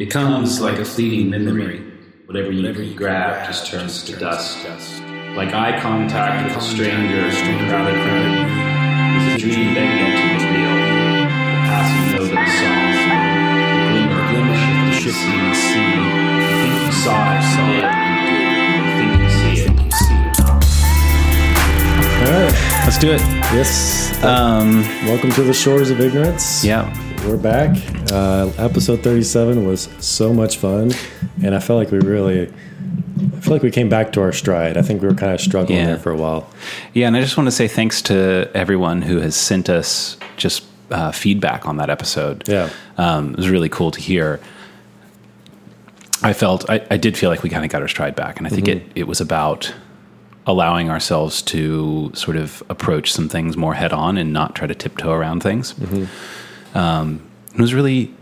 It comes like a fleeting memory. Whatever you grab just turns to dust. Like eye contact with a stranger in a crowded room. Is a dream begging to be real. The passing note of a song. The glimmer, glimmer of the ship shifting sea. You think you saw it, saw it. You think you see it, you see it. All right. Let's do it. Yes. Um, Welcome to the Shores of Ignorance. yeah. We're back. Uh, episode 37 was so much fun. And I felt like we really, I feel like we came back to our stride. I think we were kind of struggling Yeah. there for a while. Yeah, and I just want to say thanks to everyone who has sent us just uh, feedback on that episode. Yeah. Um, it was really cool to hear. I felt, I, I did feel like we kind of got our stride back. And I think it, it was about allowing ourselves to sort of approach some things more head on and not try to tiptoe around things. Um, it was really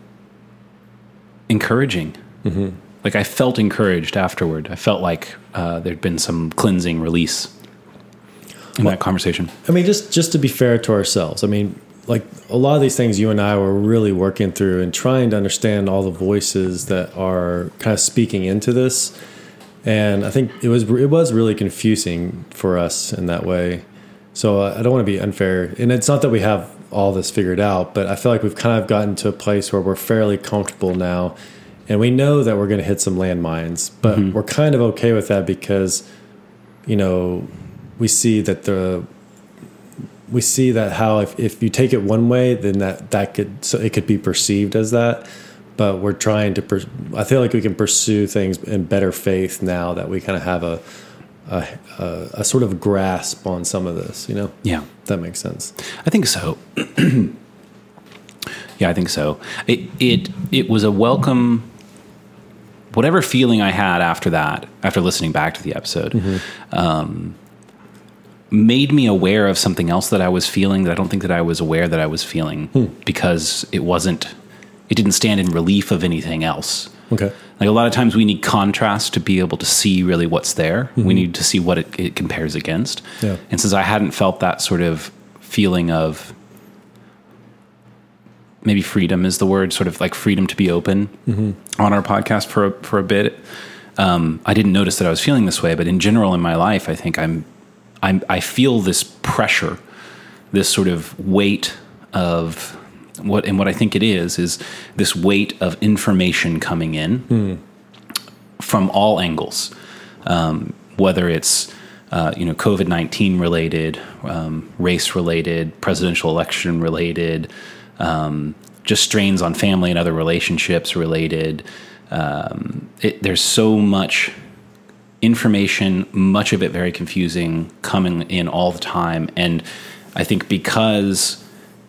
encouraging. Like I felt encouraged afterward. I felt like uh, there'd been some cleansing release in that conversation. I mean, just just to be fair to ourselves, I mean, like a lot of these things you and I were really working through and trying to understand all the voices that are kind of speaking into this. And I think it was it was really confusing for us in that way. So I don't want to be unfair, and it's not that we have all this figured out, but I feel like we've kind of gotten to a place where we're fairly comfortable now, and we know that we're going to hit some landmines, but mm-hmm. we're kind of okay with that because, you know, we see that the we see that how if, if you take it one way then that that could so it could be perceived as that but we're trying to i feel like we can pursue things in better faith now that we kind of have a a, a a sort of grasp on some of this you know Yeah, that makes sense I think so. yeah, I think so. It it it was a welcome. Whatever feeling I had after that, after listening back to the episode, um, made me aware of something else that I was feeling that I don't think that I was aware that I was feeling because it wasn't. It didn't stand in relief of anything else. Okay Like a lot of times we need contrast to be able to see really what's there. We need to see what it, it compares against. Yeah. And since I hadn't felt that sort of feeling of maybe freedom is the word, sort of like freedom to be open on our podcast for a, for a bit, um, I didn't notice that I was feeling this way. But in general, in my life, I think I'm, I'm I feel this pressure, this sort of weight of what and what I think it is is this weight of information coming in from all angles, um, whether it's uh, you know COVID nineteen related, um, race related, presidential election related, um, just strains on family and other relationships related. Um, it, there's so much information, much of it very confusing, coming in all the time. And I think because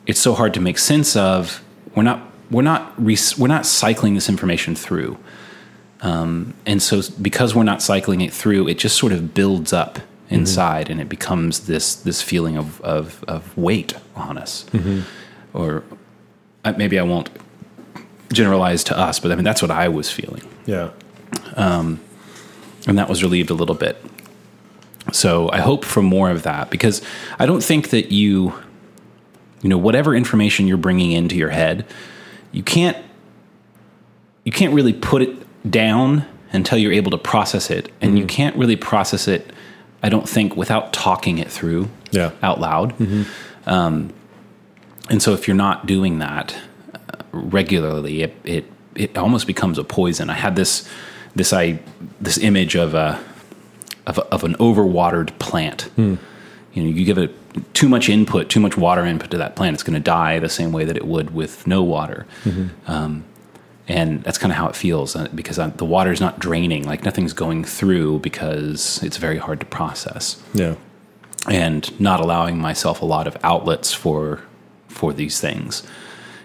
it's so hard to make sense of, we're not we're not re- we're not cycling this information through. Um, and so because we're not cycling it through, it just sort of builds up inside, and it becomes this this feeling of of, of weight on us. Or uh, maybe I won't generalize to us, but I mean that's what I was feeling yeah Um, and that was relieved a little bit. So I hope for more of that because I don't think that you, you know, whatever information you're bringing into your head, you can't, you can't really put it down until you're able to process it, and you can't really process it. I don't think without talking it through yeah out loud. Um, and so if you're not doing that uh, regularly, it, it it almost becomes a poison. I had this this I this image of a of, a, of an overwatered plant. You know, you give it too much input, too much water input to that plant, it's going to die the same way that it would with no water. Um, and that's kind of how it feels uh, because uh, the water is not draining, like nothing's going through because it's very hard to process. Yeah. And not allowing myself a lot of outlets for for these things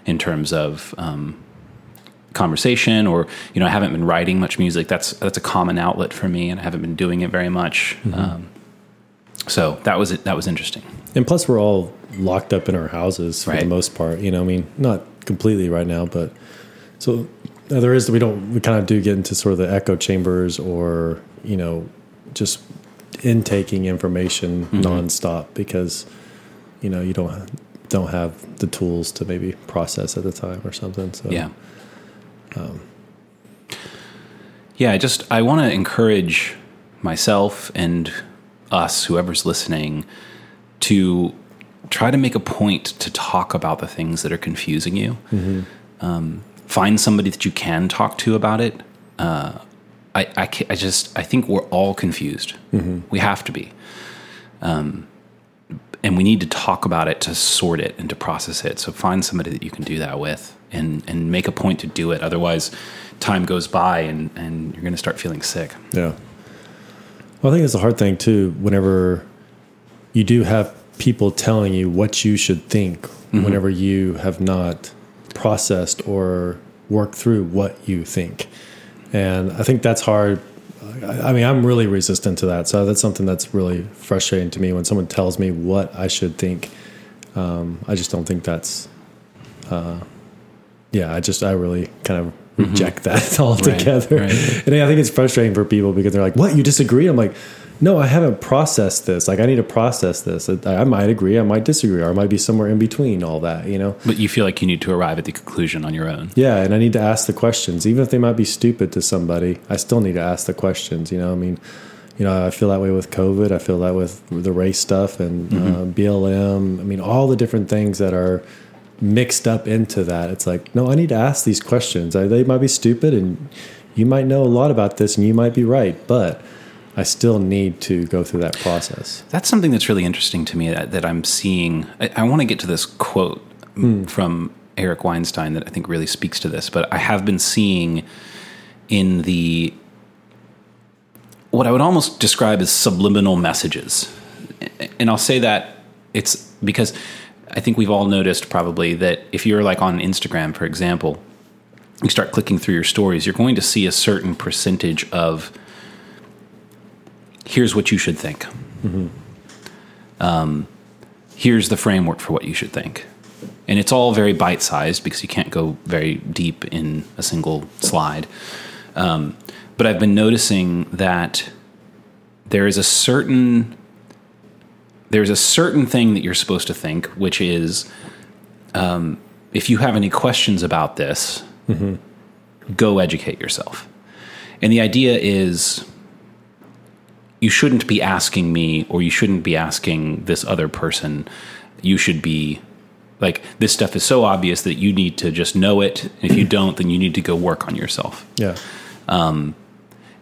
in terms of um, conversation or you know I haven't been writing much music. That's that's a common outlet for me and I haven't been doing it very much. Um, so that was it that was interesting and plus we're all locked up in our houses for the most part you know i mean not completely right now but so uh, there is we don't we kind of do get into sort of the echo chambers or you know just intaking information nonstop because you know you don't don't have the tools to maybe process at the time or something so. Yeah. Yeah, I just I want to encourage myself and us, whoever's listening, to try to make a point to talk about the things that are confusing you. Um, find somebody that you can talk to about it. Uh, I, I, I just I think we're all confused. We have to be, um, and we need to talk about it to sort it and to process it. So find somebody that you can do that with, and and make a point to do it. Otherwise, time goes by, and and you're going to start feeling sick. Yeah. Well, I think it's a hard thing too. Whenever you do have people telling you what you should think, whenever you have not processed or worked through what you think, and I think that's hard. I I mean, I'm really resistant to that. So that's something that's really frustrating to me when someone tells me what I should think. Um, I just don't think that's. Uh, yeah, I just I really kind of reject that altogether. right. And I think it's frustrating for people because they're like, "What? You disagree?" I'm like, "No, I haven't processed this. Like, I need to process this. I, I might agree, I might disagree, or I might be somewhere in between all that. You know." But you feel like you need to arrive at the conclusion on your own. Yeah, and I need to ask the questions, even if they might be stupid to somebody. I still need to ask the questions. You know, I mean, you know, I feel that way with COVID. I feel that with the race stuff and uh, BLM. I mean, all the different things that are mixed up into that. It's like, no, I need to ask these questions. I, they might be stupid, and you might know a lot about this, and you might be right, but I still need to go through that process. That's something that's really interesting to me that, that I'm seeing. I, I want to get to this quote m- from Eric Weinstein that I think really speaks to this, but I have been seeing in the what I would almost describe as subliminal messages. And I'll say that it's because I think we've all noticed probably that if you're like on Instagram, for example, you start clicking through your stories, you're going to see a certain percentage of here's what you should think. Um, here's the framework for what you should think. And it's all very bite sized because you can't go very deep in a single slide. Um, but I've been noticing that there is a certain there's a certain thing that you're supposed to think, which is um, if you have any questions about this, go educate yourself. And the idea is you shouldn't be asking me or you shouldn't be asking this other person. You should be like, this stuff is so obvious that you need to just know it. If you don't, then you need to go work on yourself. Yeah. Um,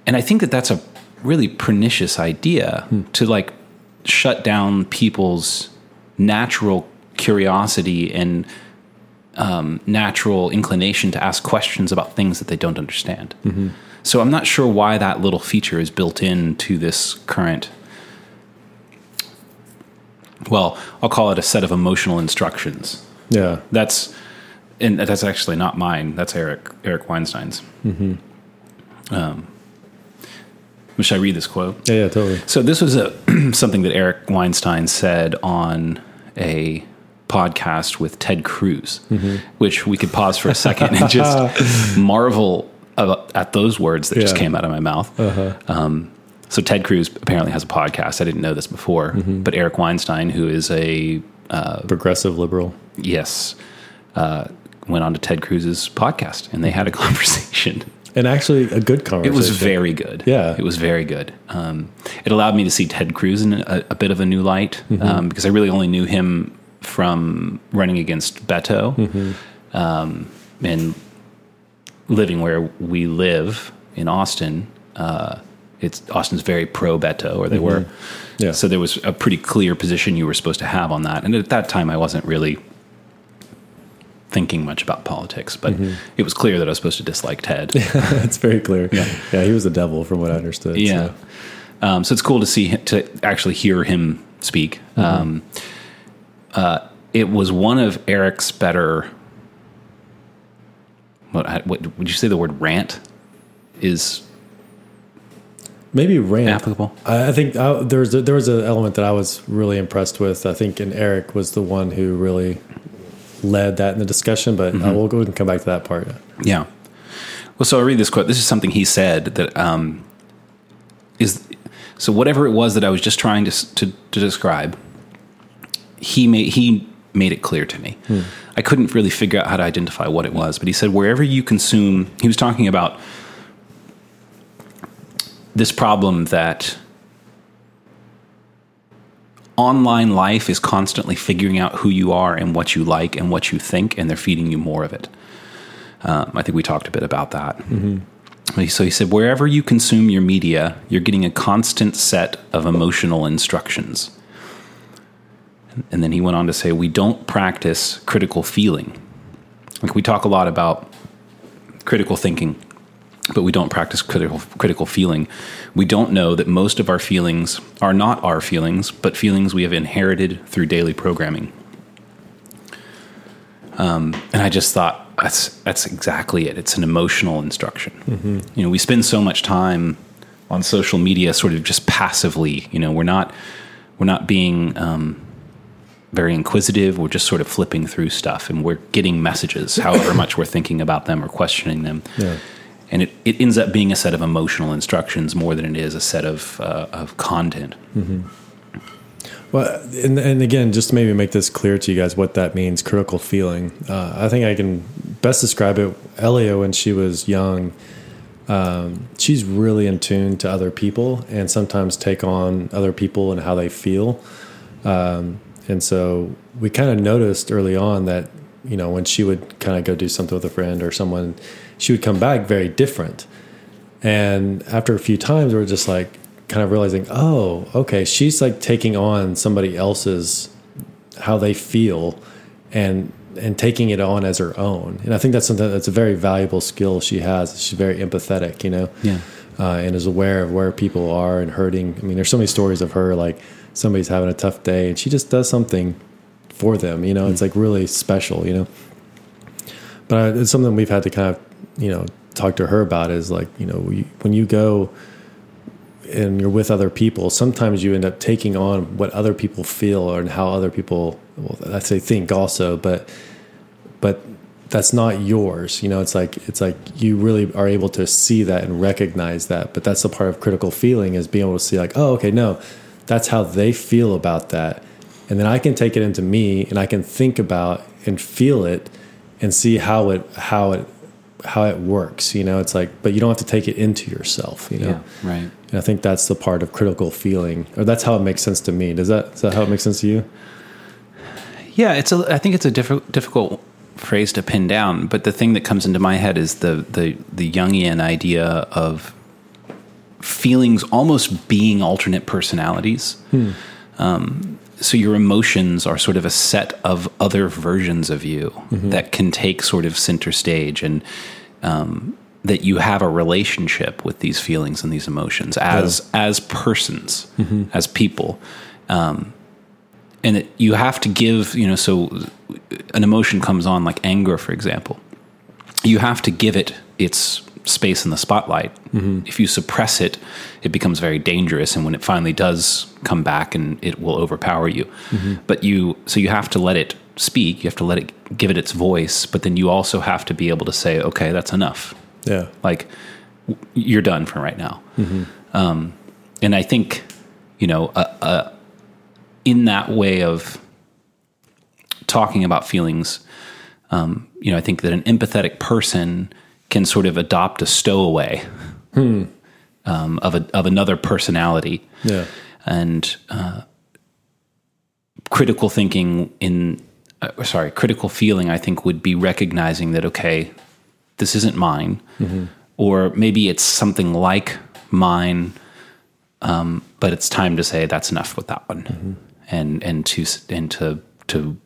and I think that that's a really pernicious idea hmm. to like shut down people's natural curiosity and um, natural inclination to ask questions about things that they don't understand. Mm-hmm. So I'm not sure why that little feature is built into this current. Well, I'll call it a set of emotional instructions. Yeah. That's and that's actually not mine. That's Eric Eric Weinstein's. Um, should I read this quote? Yeah. Yeah. Totally. So this was a something that Eric Weinstein said on a podcast with Ted Cruz, which we could pause for a second and just marvel at those words that just came out of my mouth. Um, so Ted Cruz apparently has a podcast. I didn't know this before, but Eric Weinstein, who is a Progressive liberal. yes, uh, went on to Ted Cruz's podcast and they had a conversation. And actually, a good conversation. It was very good. Yeah. it was very good. Um, it allowed me to see Ted Cruz in a, a bit of a new light um, because I really only knew him from running against Beto um, and living where we live in Austin. Uh, it's Austin's very pro Beto, or they were. Yeah. So there was a pretty clear position you were supposed to have on that, and at that time I wasn't really thinking much about politics, but it was clear that I was supposed to dislike Ted. it's very clear. Yeah. Yeah. He was the devil, from what I understood. Yeah. So. Um, so it's cool to see him, to actually hear him speak. Um, uh, it was one of Eric's better. What, what would you say? The word rant is Maybe rant. applicable. I I think I, there was a, there was an element that I was really impressed with. I think, and Eric was the one who really led that in the discussion. But Mm-hmm. uh, we'll go and come back to that part. Yeah. Well, so I read this quote. This is something he said that um, is so whatever it was that I was just trying to to, to describe. He made he made it clear to me. I couldn't really figure out how to identify what it was, but he said wherever you consume. He was talking about this problem that online life is constantly figuring out who you are and what you like and what you think, and they're feeding you more of it. Um, I think we talked a bit about that. So he said, wherever you consume your media, you're getting a constant set of emotional instructions. And then he went on to say, we don't practice critical feeling. Like we talk a lot about critical thinking, but we don't practice critical critical feeling. We don't know that most of our feelings are not our feelings, but feelings we have inherited through daily programming. Um, and I just thought that's that's exactly it. It's an emotional instruction. You know, we spend so much time on social media, sort of just passively. You know, we're not we're not being um, very inquisitive. We're just sort of flipping through stuff, and we're getting messages, however much we're thinking about them or questioning them. Yeah. And it, it ends up being a set of emotional instructions more than it is a set of uh, of content. Well, and, and again, just to maybe make this clear to you guys what that means, critical feeling. Uh, I think I can best describe it. Elia, when she was young, um, she's really in tune to other people and sometimes take on other people and how they feel. Um, and so we kind of noticed early on that, you know, when she would kind of go do something with a friend or someone, she would come back very different. And after a few times, we're just like kind of realizing, oh, okay, she's like taking on somebody else's how they feel and and taking it on as her own. And I think that's something that's a very valuable skill she has. She's very empathetic, you know, Yeah. uh, and is aware of where people are and hurting. I mean, there's so many stories of her like somebody's having a tough day and she just does something for them. You know, it's mm. like really special. You know, but it's something we've had to kind of you know talk to her about is like you know when you go and you're with other people sometimes you end up taking on what other people feel and how other people well i say think also but but that's not yours you know it's like it's like you really are able to see that and recognize that but that's the part of critical feeling is being able to see like oh okay no that's how they feel about that and then i can take it into me and i can think about and feel it and see how it how it how it works you know it's like but you don't have to take it into yourself you know Yeah. Right. and I think that's the part of critical feeling, or that's how it makes sense to me. Does that is that how it makes sense to you? Yeah, it's a. I think it's a diff- difficult phrase to pin down, but the thing that comes into my head is the the the Jungian idea of feelings almost being alternate personalities. Um, so your emotions are sort of a set of other versions of you that can take sort of center stage and. Um, that you have a relationship with these feelings and these emotions as as persons, as people, and that you have to give you know so an emotion comes on like anger for example. You have to give it its space in the spotlight if you suppress it it becomes very dangerous. And when it finally does come back and it will overpower you. But you so you have to let it speak. You have to let it give it its voice. But then you also have to be able to say okay that's enough. Yeah, like you're done for right now. Um, and I think, you know, uh, uh, in that way of talking about feelings, um, you know, I think that an empathetic person can sort of adopt a stowaway um, of a, of another personality. Yeah, and uh, critical thinking in uh, sorry critical feeling i think would be recognizing that okay this isn't mine. Or maybe it's something like mine um, but it's time to say that's enough with that one. And and to and to to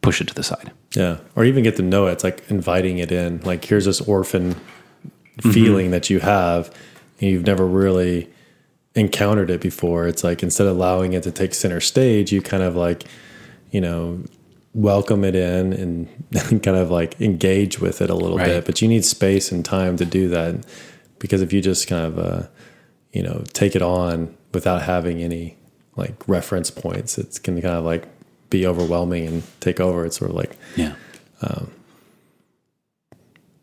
push it to the side yeah. Or even get to know it. It's like inviting it in. Like here's this orphan feeling that you have, and you've never really encountered it before. It's like instead of allowing it to take center stage, you kind of like, you know, welcome it in and kind of like engage with it a little Right. bit. But you need space and time to do that because if you just kind of, uh, you know, take it on without having any like reference points, it's can kind of like be overwhelming and take over. It's sort of like, yeah um,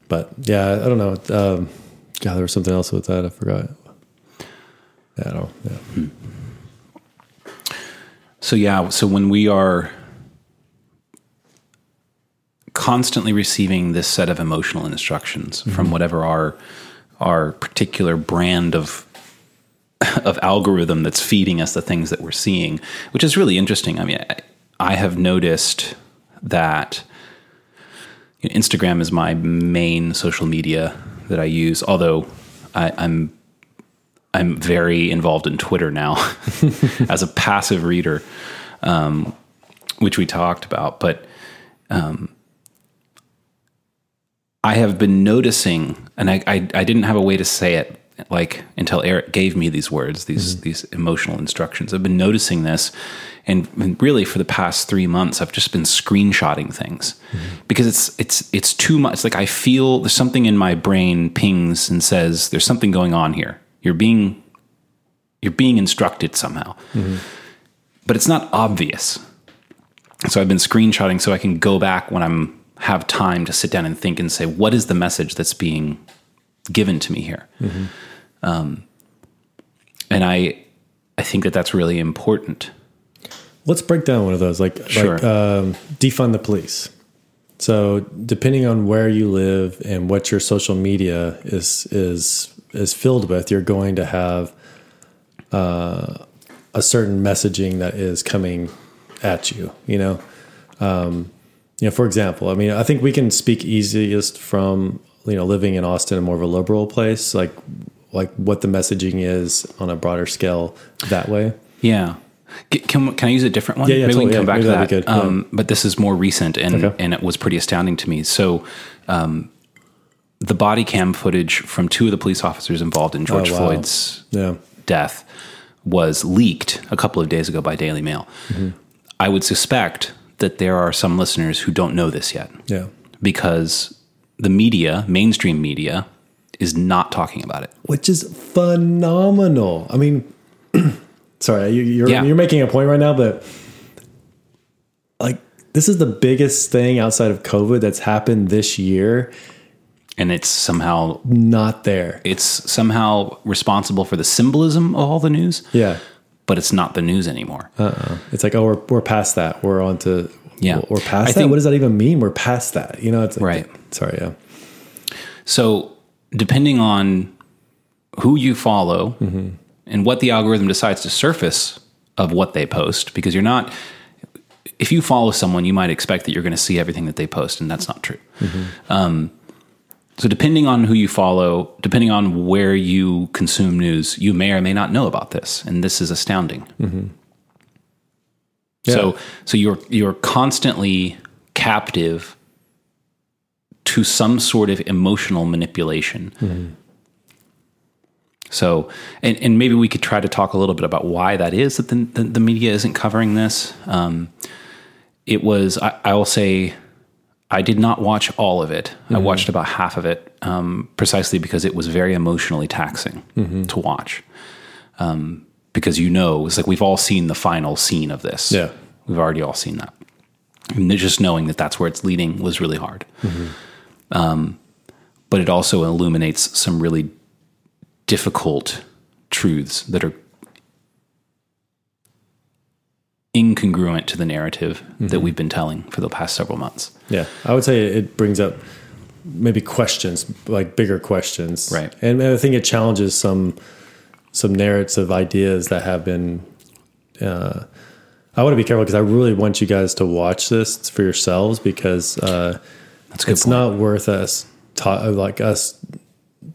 but yeah, I don't know. Um, God, there was something else with that. I forgot. Yeah, I don't. Yeah. Hmm. So yeah, so when we are constantly receiving this set of emotional instructions from mm-hmm. whatever our our particular brand of of algorithm that's feeding us the things that we're seeing, which is really interesting. I mean, I, have noticed that you know, Instagram is my main social media that I use, although I, I'm I'm very involved in Twitter now as a passive reader, um, which we talked about. But um, I have been noticing, and I, I, I didn't have a way to say it like until Eric gave me these words, these mm-hmm. these emotional instructions. I've been noticing this, and, really for the past three months, I've just been screenshotting things mm-hmm. because it's it's it's too much. Like I feel there's something in my brain pings and says there's something going on here. You're being you're being instructed somehow, mm-hmm. but it's not obvious. So I've been screenshotting so I can go back when I'm have time to sit down and think and say, what is the message that's being given to me here? Mm-hmm. Um, and I, I think that that's really important. Let's break down one of those, like, sure. like um, defund the police. So, depending on where you live and what your social media is is is filled with, you're going to have uh, a certain messaging that is coming at you. You know, um, you know, for example, I mean, I think we can speak easiest from you know living in Austin, a more of a liberal place, like like what the messaging is on a broader scale that way. Yeah. Can, can I use a different one? Yeah, yeah, maybe totally, we can come yeah, back to that. Um, yeah. But this is more recent, and okay. and it was pretty astounding to me. So, um, the body cam footage from two of the police officers involved in George oh, wow. Floyd's yeah. death was leaked a couple of days ago by Daily Mail. Mm-hmm. I would suspect that there are some listeners who don't know this yet. Yeah. Because the media, mainstream media, is not talking about it. Which is phenomenal. I mean, sorry, you, are yeah. you're making a point right now, but like this is the biggest thing outside of COVID that's happened this year. And it's somehow not there. It's somehow responsible for the symbolism of all the news. Yeah but it's not the news anymore. Uh-uh. It's like, oh, we're, we're past that. We're on to, yeah. We're past I that. Think, what does that even mean? We're past that. You know, it's like, right. Sorry. Yeah. So depending on who you follow mm-hmm. and what the algorithm decides to surface of what they post, because you're not, if you follow someone, you might expect that you're going to see everything that they post, and that's not true. Mm-hmm. Um, so, depending on who you follow, depending on where you consume news, you may or may not know about this, and this is astounding. Mm-hmm. Yeah. So, so you're you're constantly captive to some sort of emotional manipulation. Mm-hmm. So, and, and maybe we could try to talk a little bit about why that is that the, the, the media isn't covering this. Um, it was, I, I will say, I did not watch all of it. Mm-hmm. I watched about half of it um, precisely because it was very emotionally taxing mm-hmm. to watch. Um, because you know, it's like we've all seen the final scene of this. Yeah. We've already all seen that. And just knowing that that's where it's leading was really hard. Mm-hmm. Um, but it also illuminates some really difficult truths that are incongruent to the narrative mm-hmm. that we've been telling for the past several months. Yeah, I would say it brings up maybe questions, like bigger questions, right? And I think it challenges some some narrative ideas that have been. Uh, I want to be careful because I really want you guys to watch this for yourselves because uh, it's point. not worth us ta- like us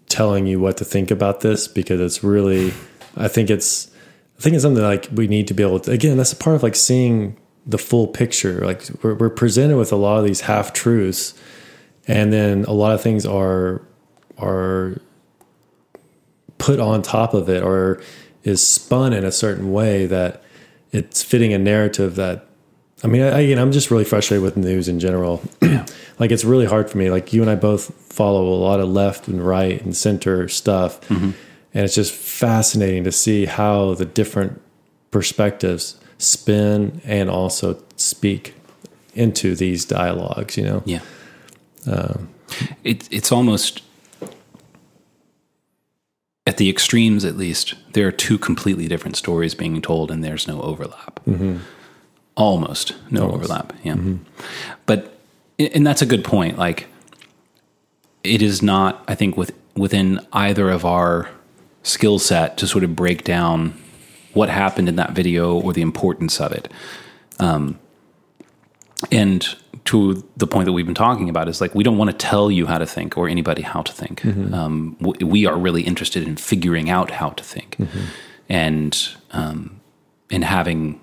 telling you what to think about this because it's really I think it's I think it's something like we need to be able to, again, that's a part of like seeing the full picture. Like we're, we're presented with a lot of these half truths, and then a lot of things are, are put on top of it or is spun in a certain way that it's fitting a narrative that I mean, I, again, I'm just really frustrated with news in general. like, it's really hard for me. Like, you and I both follow a lot of left and right and center stuff. Mm-hmm. And it's just fascinating to see how the different perspectives spin and also speak into these dialogues, you know? Yeah. Um, it, it's almost, at the extremes at least, there are two completely different stories being told and there's no overlap. Mm-hmm. Almost no Almost. overlap. Yeah. Mm-hmm. But, and that's a good point. Like, it is not, I think, with, within either of our skill set to sort of break down what happened in that video or the importance of it. Um, and to the point that we've been talking about is like we don't want to tell you how to think or anybody how to think. Um, w- we are really interested in figuring out how to think, and um, in having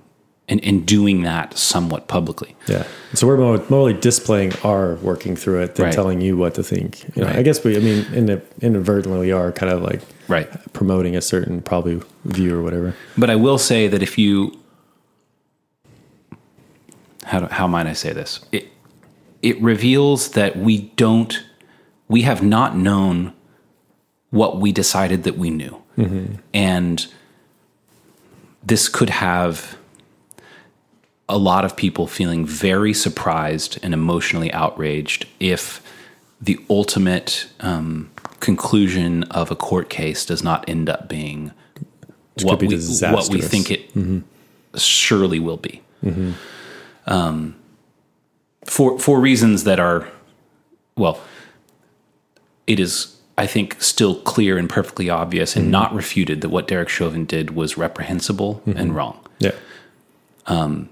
and in doing that somewhat publicly. Yeah. So we're more, more like displaying our working through it than Right. telling you what to think. You know, Right. I guess we, I mean, in, inadvertently, we are kind of like Right. promoting a certain probably view or whatever. But I will say that if you, how do, how might I say this? It it reveals that we don't, we have not known what we decided that we knew, mm-hmm. and this could have a lot of people feeling very surprised and emotionally outraged if the ultimate um, conclusion of a court case does not end up being what be we, what we think it surely will be. Um, for for reasons that are, well, it is I think still clear and perfectly obvious and not refuted that what Derek Chauvin did was reprehensible and wrong. Yeah. Um,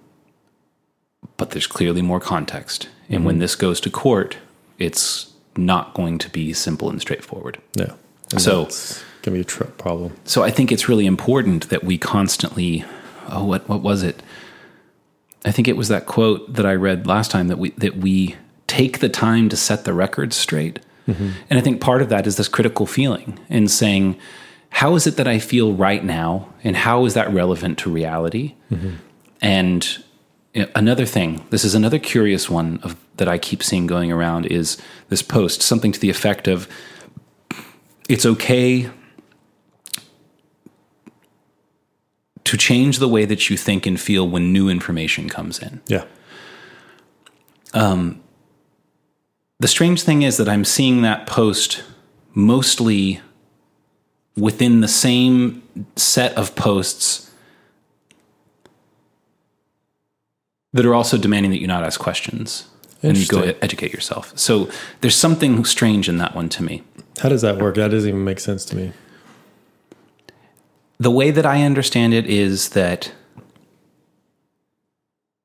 But there's clearly more context, and when mm-hmm. this goes to court, it's not going to be simple and straightforward. Yeah. And So- to be a tr- problem. So I think it's really important that we constantly oh what what was it? I think it was that quote that I read last time that we that we take the time to set the record straight. Mm-hmm. And I think part of that is this critical feeling and saying how is it that I feel right now and how is that relevant to reality? Mm-hmm. And you know, another thing, this is another curious one of that I keep seeing going around is this post something to the effect of it's okay to change the way that you think and feel when new information comes in. Yeah. Um, the strange thing is that I'm seeing that post mostly within the same set of posts that are also demanding that you not ask questions and you go educate yourself. So there's something strange in that one to me. How does that work? That doesn't even make sense to me. the way that I understand it is that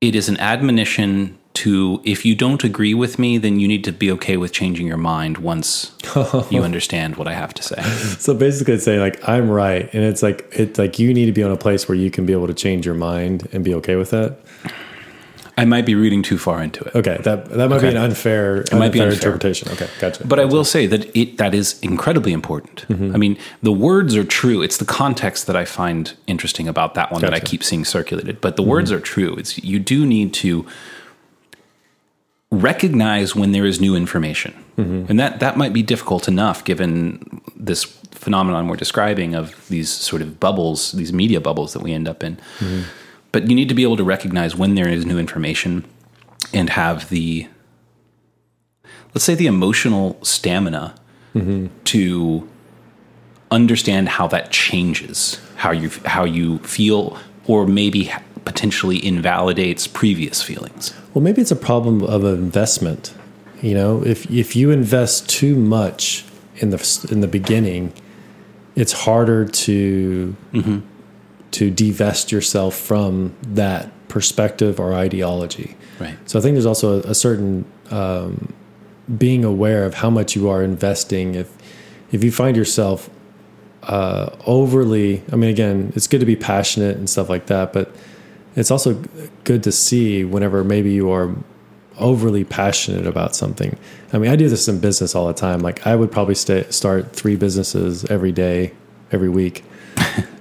it is an admonition to if you don't agree with me, then you need to be okay with changing your mind once you understand what I have to say. So basically, it's saying like I'm right, and it's like it's like you need to be on a place where you can be able to change your mind and be okay with that. I might be reading too far into it. Okay, that that might be an unfair, might be unfair interpretation. Okay, gotcha. But I will say that it that is incredibly important. Mm-hmm. I mean, the words are true. It's the context that I find interesting about that one that I keep seeing circulated. But the mm-hmm. words are true. It's you do need to recognize when there is new information. Mm-hmm. And that that might be difficult enough given this phenomenon we're describing of these sort of bubbles, these media bubbles that we end up in. Mm-hmm. But you need to be able to recognize when there is new information and have the let's say the emotional stamina to understand how that changes how you how you feel or maybe potentially invalidates previous feelings Well, maybe it's a problem of investment. You know, if if you invest too much in the in the beginning, it's harder to mm-hmm. To divest yourself from that perspective or ideology. right So I think there's also a, a certain um, being aware of how much you are investing. If if you find yourself uh, overly, I mean, again, it's good to be passionate and stuff like that, but it's also good to see whenever maybe you are overly passionate about something. I mean, I do this in business all the time. Like, I would probably stay, start three businesses every day, every week.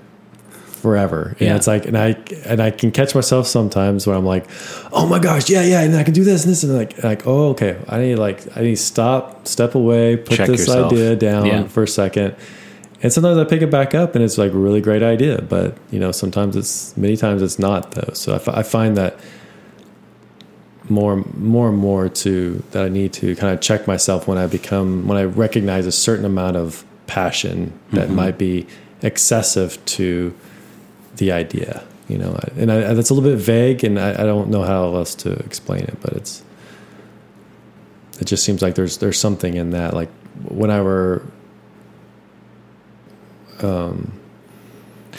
forever. And Yeah. it's like, and I and I can catch myself sometimes where I'm like, oh my gosh, yeah, yeah, and I can do this and this, and like, like, oh, okay, I need like, I need to stop, step away, put Check this yourself. idea down Yeah. for a second. And sometimes I pick it back up, and it's like a really great idea. But you know, sometimes it's many times it's not though. So I, f- I find that more, more and more to that I need to kind of check myself when I become when I recognize a certain amount of passion that mm-hmm. might be excessive to the idea. You know, and I, that's a little bit vague, and I, I don't know how else to explain it. But it's it just seems like there's there's something in that. Like when I were um,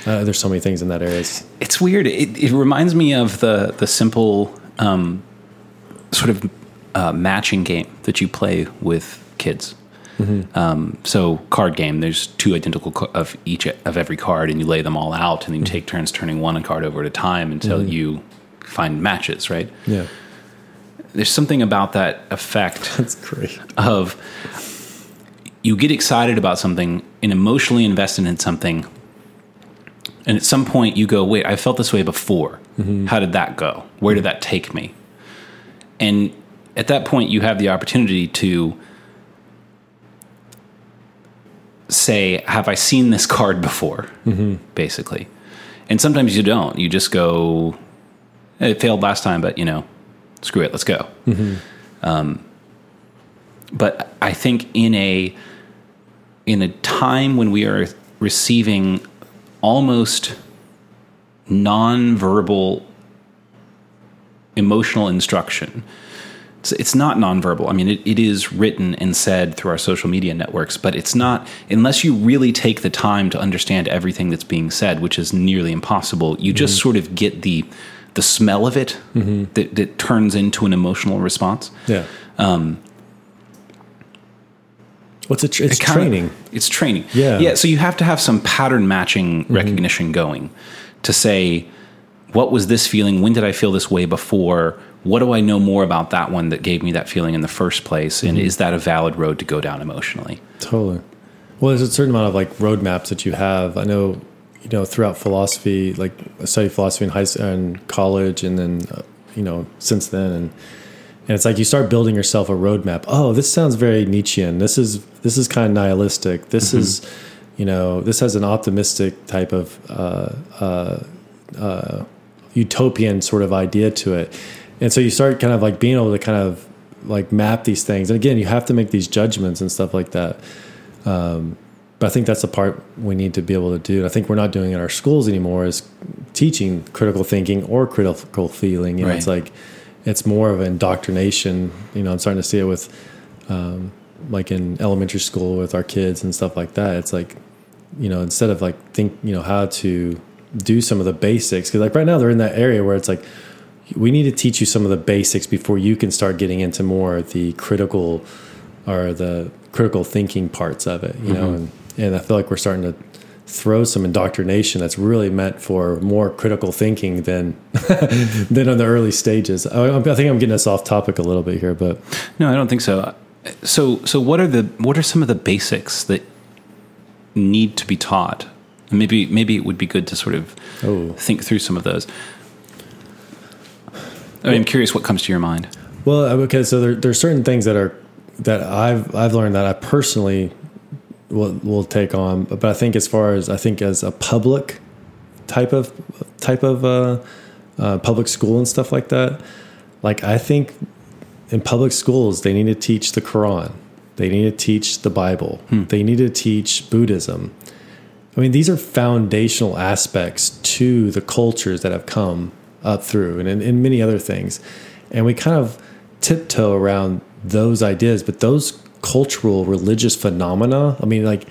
uh, there's so many things in that area. It's, It's weird. It, it reminds me of the the simple um, sort of uh, matching game that you play with kids. Mm-hmm. Um, so card game. There's two identical co- of each of every card, and you lay them all out, and then you mm-hmm. take turns turning one card over at a time until mm-hmm. you find matches. Right. yeah, There's something about that effect that's great. of you get excited about something and emotionally invested in something and at some point you go wait i felt this way before how did that go where did that take me and at that point you have the opportunity to say have i seen this card before? Mm-hmm. Basically. And sometimes you don't. You just go it failed last time but you know screw it let's go. Mm-hmm. Um, but I think in a in a time when we are receiving almost nonverbal emotional instruction. It's, it's not nonverbal. I mean, it, it is written and said through our social media networks, but it's not, unless you really take the time to understand everything that's being said, which is nearly impossible, you just sort of get the, the smell of it that, that turns into an emotional response. Yeah. Um, What's it? Tr- it's It kinda- training. it's training. Yeah. Mm-hmm. Yeah. So you have to have some pattern matching recognition going to say, what was this feeling? When did I feel this way before? What do I know more about that one that gave me that feeling in the first place? Mm-hmm. And is that a valid road to go down emotionally? Totally. Well, there's a certain amount of like roadmaps that you have. I know, you know, throughout philosophy, like I studied philosophy in high s- and college, and then, uh, you know, since then, and and it's like you start building yourself a roadmap. Oh, this sounds very Nietzschean. This is this is kind of nihilistic. This is, you know, this has an optimistic type of uh, uh, uh, utopian sort of idea to it, and so you start kind of like being able to kind of like map these things. And again, you have to make these judgments and stuff like that. But I think that's the part we need to be able to do. And I think we're not doing it in our schools anymore is teaching critical thinking or critical feeling. You know, it's like it's more of an indoctrination. You know, I'm starting to see it with um, like in elementary school with our kids and stuff like that. It's like, you know, instead of like think, you know, how to do some of the basics. Cause like right now they're in that area where it's like, we need to teach you some of the basics before you can start getting into more of the critical or the critical thinking parts of it, you know, mm-hmm. and, and I feel like we're starting to throw some indoctrination that's really meant for more critical thinking than than on the early stages. I, I think I'm getting us off topic a little bit here, but No, I don't think so. So, so what are the what are some of the basics that need to be taught? Maybe, maybe it would be good to sort of Oh. think through some of those. I mean, I'm curious what comes to your mind. Well, okay, so there there's certain things that are that I've I've learned that I personally will will take on, but I think as far as I think as a public type of type of uh, uh, public school and stuff like that, like I think in public schools they need to teach the Quran, they need to teach the Bible, they need to teach Buddhism. I mean, these are foundational aspects to the cultures that have come up through and, and, and many other things. And we kind of tiptoe around those ideas, but those cultural religious phenomena, I mean, like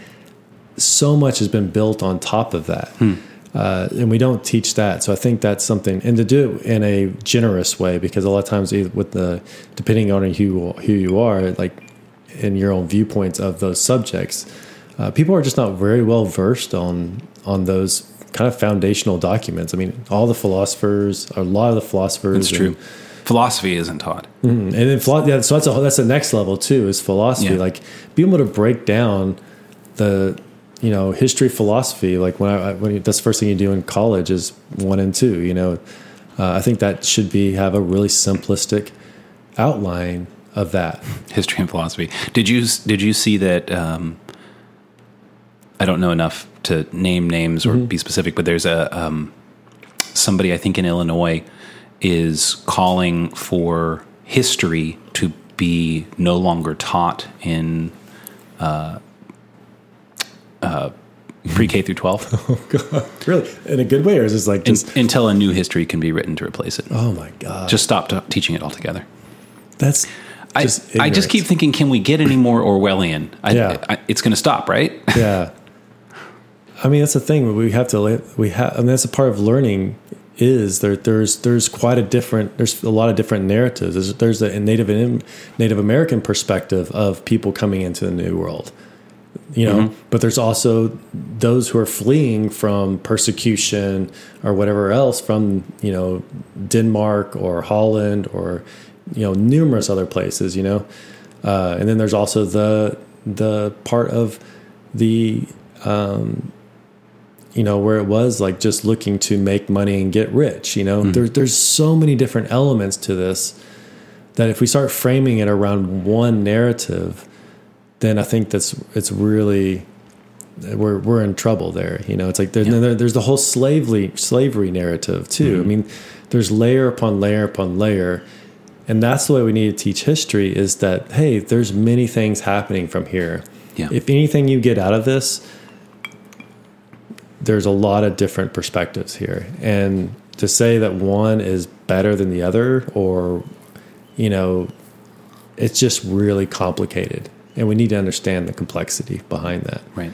so much has been built on top of that. Uh, and we don't teach that. So I think that's something, and to do it in a generous way, because a lot of times with the, depending on who, who you are, like in your own viewpoints of those subjects, uh, people are just not very well versed on on those kind of foundational documents. I mean, all the philosophers, a lot of the philosophers, It's true. and- Philosophy isn't taught. and then yeah, so that's a, that's the next level too is philosophy. Yeah. Like being able to break down the you know history philosophy. Like when I when you, that's the first thing you do in college is one and two. You know, uh, I think that should be have a really simplistic outline of that. history and philosophy. Did you did you see that? Um, I don't know enough to name names or be specific, but there's a um, somebody I think in Illinois is calling for history to be no longer taught in uh, uh, pre K through twelve Oh god. Really, in a good way, or is this like just until a new history can be written to replace it. oh my god, Just stop t- teaching it altogether. that's I, just I just keep thinking, can we get any more Orwellian? I, Yeah. I, it's going to stop, right? yeah. I mean, that's the thing. We have to. We have. I mean, that's a part of learning. Is there? There's there's quite a different. There's a lot of different narratives. There's, there's a Native and Native American perspective of people coming into the New World. You know, but there's also those who are fleeing from persecution or whatever else from you know Denmark or Holland or you know numerous other places. You know, uh, and then there's also the the part of the you know where it was like just looking to make money and get rich you know? Hmm. There, there's so many different elements to this that if we start framing it around one narrative then i think that's it's really we're, we're in trouble there you know? It's like there, there- there's the whole slavery slavery narrative too. Mm-hmm. I mean there's layer upon layer upon layer. And that's the way we need to teach history is that hey there's many things happening from here. Yeah. if anything you get out of this there's a lot of different perspectives here. And to say that one is better than the other or you know it's just really complicated. And we need to understand the complexity behind that. Right.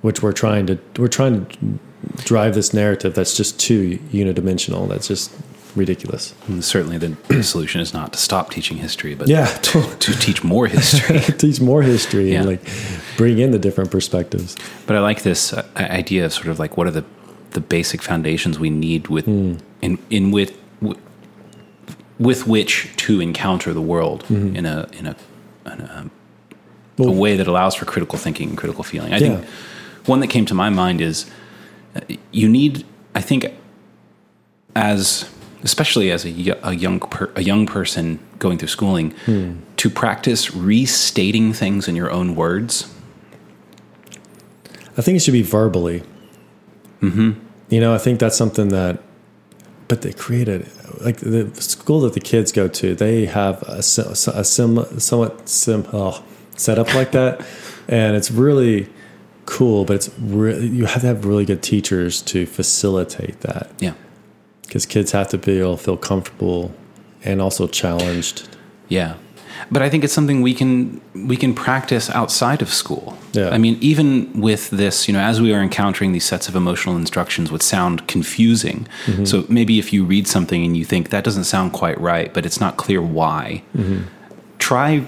which we're trying to we're trying to drive this narrative that's just too unidimensional. That's just ridiculous And certainly, the solution is not to stop teaching history, but yeah to, to teach more history. teach more history and like bring in the different perspectives But I like this uh, idea of sort of like what are the the basic foundations we need with in in with with which to encounter the world in a in a, in a, a way that allows for critical thinking and critical feeling. I Yeah. think one that came to my mind is uh, you need I think as especially as a, a young per, a young person going through schooling to practice restating things in your own words I think it should be verbally. Mm-hmm. You know, I think that's something that, but they created like the school that the kids go to. They have a, a sim, somewhat sim oh, set up like that, and it's really cool. But it's really you have to have really good teachers to facilitate that yeah because kids have to be able to feel comfortable and also challenged. Yeah. But I think it's something we can we can practice outside of school. Yeah. I mean, even with this, you know, as we are encountering these sets of emotional instructions would sound confusing. Mm-hmm. So maybe if you read something and you think that doesn't sound quite right, but it's not clear why, mm-hmm. try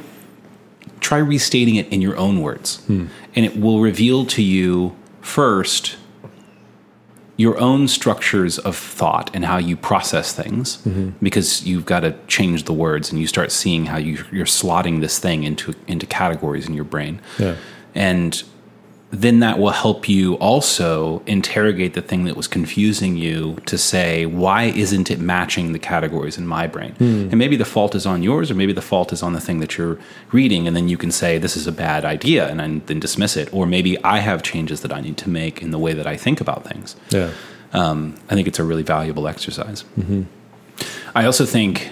try restating it in your own words. Hmm. And it will reveal to you first your own structures of thought and how you process things mm-hmm. because you've got to change the words and you start seeing how you, you're slotting this thing into into categories in your brain Yeah. and then that will help you also interrogate the thing that was confusing you to say why isn't it matching the categories in my brain and maybe the fault is on yours or maybe the fault is on the thing that you're reading and then you can say this is a bad idea and then- dismiss it or maybe i have changes that i need to make in the way that i think about things Yeah. um, I think it's a really valuable exercise. I also think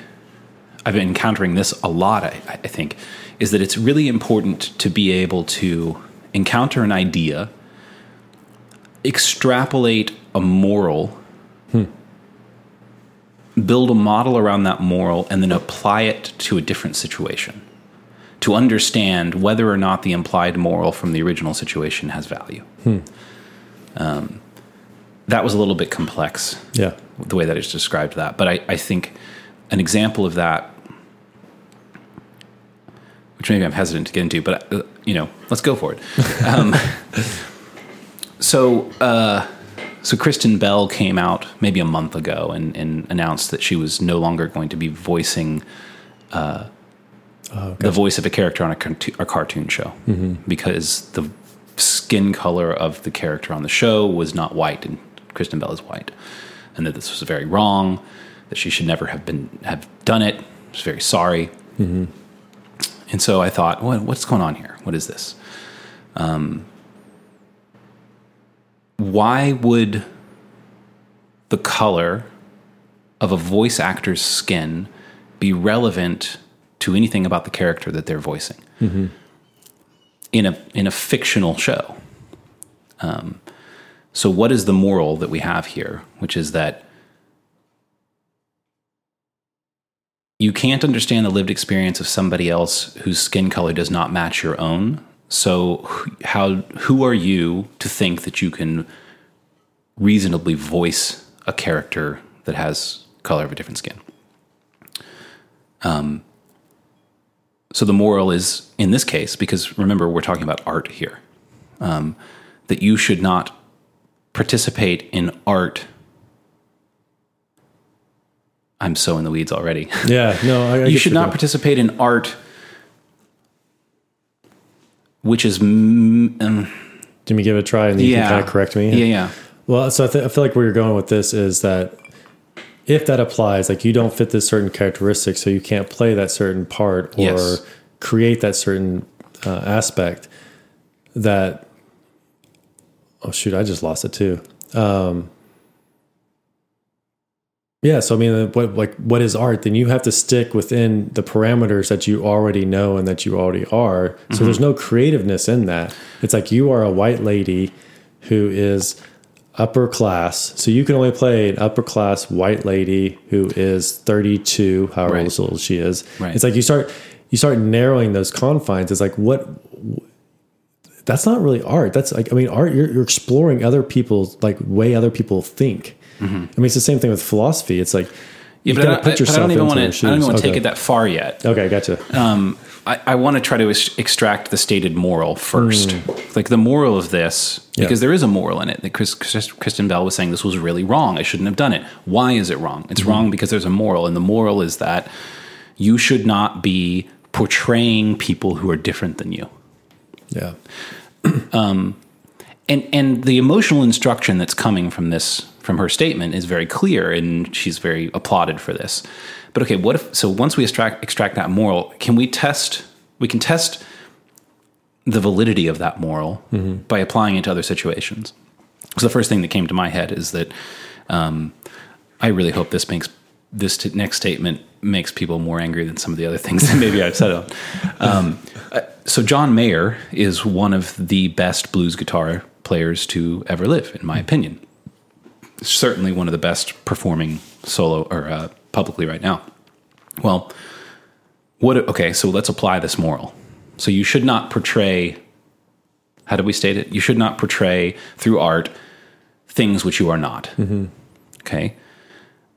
I've been encountering this a lot. I, I think is that it's really important to be able to encounter an idea, extrapolate a moral, build a model around that moral, and then apply it to a different situation to understand whether or not the implied moral from the original situation has value. Um, that was a little bit complex Yeah. the way that it's described that. But I, I think an example of that, which maybe I'm hesitant to get into, but uh, you know, let's go for it. um, so, uh, so Kristen Bell came out maybe a month ago and, and announced that she was no longer going to be voicing uh, the voice of a character on a, cartoon, a cartoon show because the skin color of the character on the show was not white and Kristen Bell is white, and that this was very wrong. That she should never have been have done it. Was very sorry. And so I thought, what, what's going on here? What is this? Um, why would the color of a voice actor's skin be relevant to anything about the character that they're voicing in a in a fictional show? Um, so, what is the moral that we have here? Which is that you can't understand the lived experience of somebody else whose skin color does not match your own So how who are you to think that you can reasonably voice a character that has color of a different skin? Um, so the moral is in this case, because remember we're talking about art here, um, that you should not participate in art. I'm so in the weeds already. Yeah, no, I, I you should not point. participate in art which is mm, um, Let me give it a try, and then you can kind of correct me. yeah yeah Well, so I, th- I feel like where you're going with this is that if that applies, like you don't fit this certain characteristic, so you can't play that certain part or Yes. create that certain uh, aspect. That oh shoot, I just lost it too. Um, yeah, so I mean, what like what is art? Then you have to stick within the parameters that you already know and that you already are. So mm-hmm. there's no creativeness in that. It's like you are a white lady who is upper class. So you can only play an upper class white lady who is 32, however Right. old she is. Right. It's like you start you start narrowing those confines. It's like what that's not really art. That's like I mean, art. You're, you're exploring other people's like way other people think. I mean, it's the same thing with philosophy. It's like Mm-hmm. yeah you but, I don't, but I don't even want to I don't even want to take it that far yet Okay, gotcha. um, I, I want to try to ex- extract the stated moral first like the moral of this. Yeah. because there is a moral in it that Chris, Chris, Kristen Bell was saying this was really wrong I shouldn't have done it why is it wrong it's Mm-hmm. wrong because there's a moral and the moral is that you should not be portraying people who are different than you yeah, and and the emotional instruction that's coming from this from her statement is very clear and she's very applauded for this. But okay what if so once we extract extract that moral can we test we can test the validity of that moral by applying it to other situations? So the first thing that came to my head is that um, i really hope this makes this t- next statement makes people more angry than some of the other things that maybe i've said. On um, uh, so john mayer is one of the best blues guitar players to ever live in my opinion certainly one of the best performing solo or uh, publicly right now. Well, what? Okay, so let's apply this moral. So you should not portray. How do we state it? You should not portray through art things which you are not. Okay.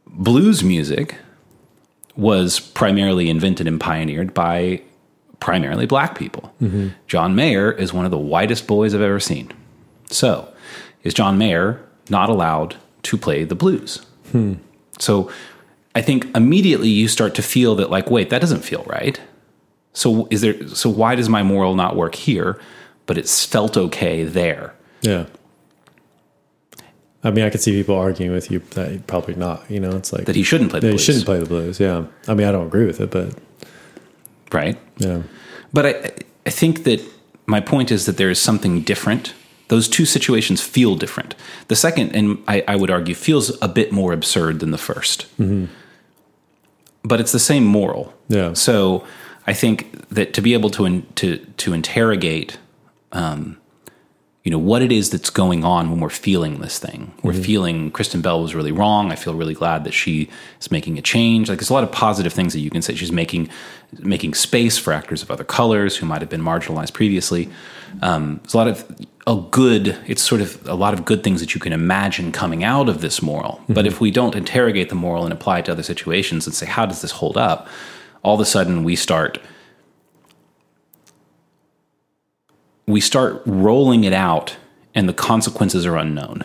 Blues music was primarily invented and pioneered by primarily black people. John Mayer is one of the whitest boys I've ever seen. So, is John Mayer not allowed to play the blues? So, I think immediately you start to feel that, like, wait, that doesn't feel right. So, is there? So, why does my moral not work here, but it's felt okay there? yeah. I mean, I could see people arguing with you that probably not. You know, it's like That he shouldn't play the blues, shouldn't play the blues. Yeah, I mean, I don't agree with it, but right? yeah, But I, I think that my point is that there is something different. Those two situations feel different. The second, and I, I would argue, feels a bit more absurd than the 1st But it's the same moral. Yeah. So I think that to be able to in, to to interrogate, um, you know, what it is that's going on when we're feeling this thing. We're feeling Kristen Bell was really wrong. I feel really glad that she is making a change. Like there's a lot of positive things that you can say. She's making making space for actors of other colors who might have been marginalized previously. Um, there's a lot of a good. It's sort of a lot of good things that you can imagine coming out of this moral. But if we don't interrogate the moral and apply it to other situations and say, how does this hold up? All of a sudden, we start we start rolling it out, and the consequences are unknown.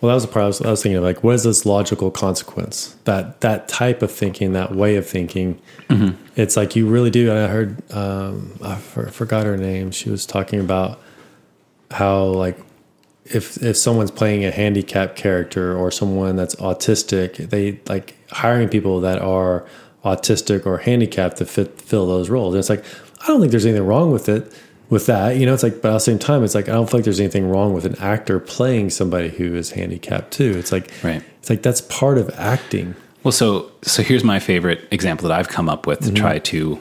Well, that was the part I was, I was thinking of. Like, what is this logical consequence? That that type of thinking, that way of thinking. It's like you really do. I heard, um, I for, forgot her name. She was talking about how like if if someone's playing a handicapped character or someone that's autistic, they like hiring people that are autistic or handicapped to fit fill those roles. And it's like I don't think there's anything wrong with it with that. You know, it's like but at the same time, it's like I don't feel like there's anything wrong with an actor playing somebody who is handicapped too. It's like Right. it's like that's part of acting. Well, so so here's my favorite example that I've come up with to mm-hmm. try to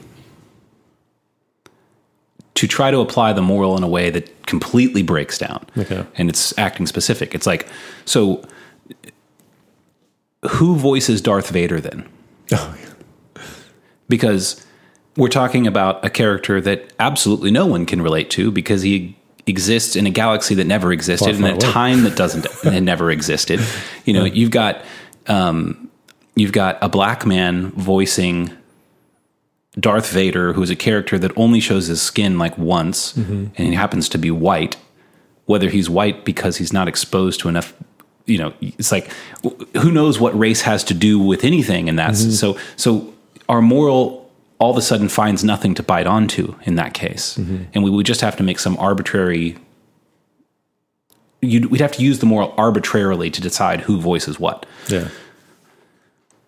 to try to apply the moral in a way that completely breaks down. Okay. And it's acting specific. It's like so who voices Darth Vader then? Oh, Because we're talking about a character that absolutely no one can relate to because he exists in a galaxy that never existed in a time that doesn't that never existed. You know, you've got um, you've got a black man voicing Darth Vader, who's a character that only shows his skin like once, Mm-hmm. and he happens to be white. Whether he's white because he's not exposed to enough, you know, it's like who knows what race has to do with anything, and that's so. So our moral all of a sudden finds nothing to bite onto in that case, and we would just have to make some arbitrary. You'd, we'd have to use the moral arbitrarily to decide who voices what. Yeah.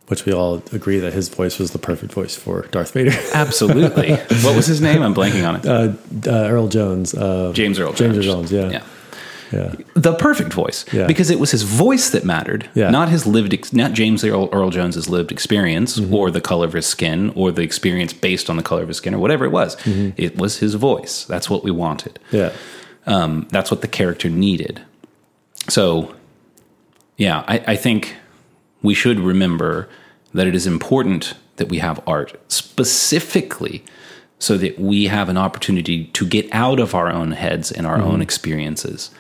Which we all agree that his voice was the perfect voice for Darth Vader. Absolutely. what was his name? I'm blanking on it. uh, uh, Earl Jones. Uh, James Earl James Jones. Earl Jones, yeah. Yeah. Yeah. The perfect voice. Yeah. Because it was his voice that mattered, Yeah. not his lived, ex- not James Earl, Earl Jones's lived experience Mm-hmm. or the color of his skin or the experience based on the color of his skin or whatever it was. Mm-hmm. It was his voice. That's what we wanted. Yeah. Um, that's what the character needed. So, yeah, I, I think we should remember that it is important that we have art specifically so that we have an opportunity to get out of our own heads and our mm-hmm. own experiences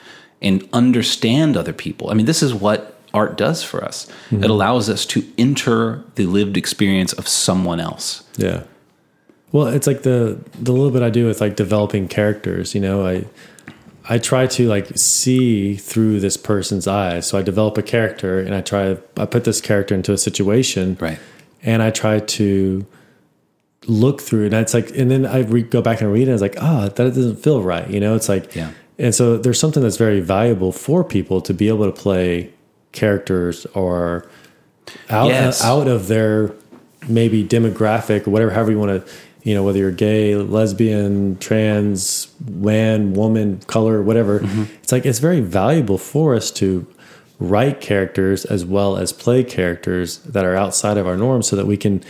and understand other people. I mean, this is what art does for us. Mm-hmm. It allows us to enter the lived experience of someone else. Yeah. Well, it's like the the little bit I do with like developing characters, you know, I I try to like see through this person's eyes. So I develop a character and I try I put this character into a situation Right. and I try to look through. And it's like, and then I re- go back and read it. And it's like, ah, that doesn't feel right. You know, it's like, Yeah. And so there's something that's very valuable for people to be able to play characters or out Yes. out of their maybe demographic or whatever, however you want to, you know, whether you're gay, lesbian, trans, man, woman, color, whatever. It's like it's very valuable for us to write characters as well as play characters that are outside of our norms so that we can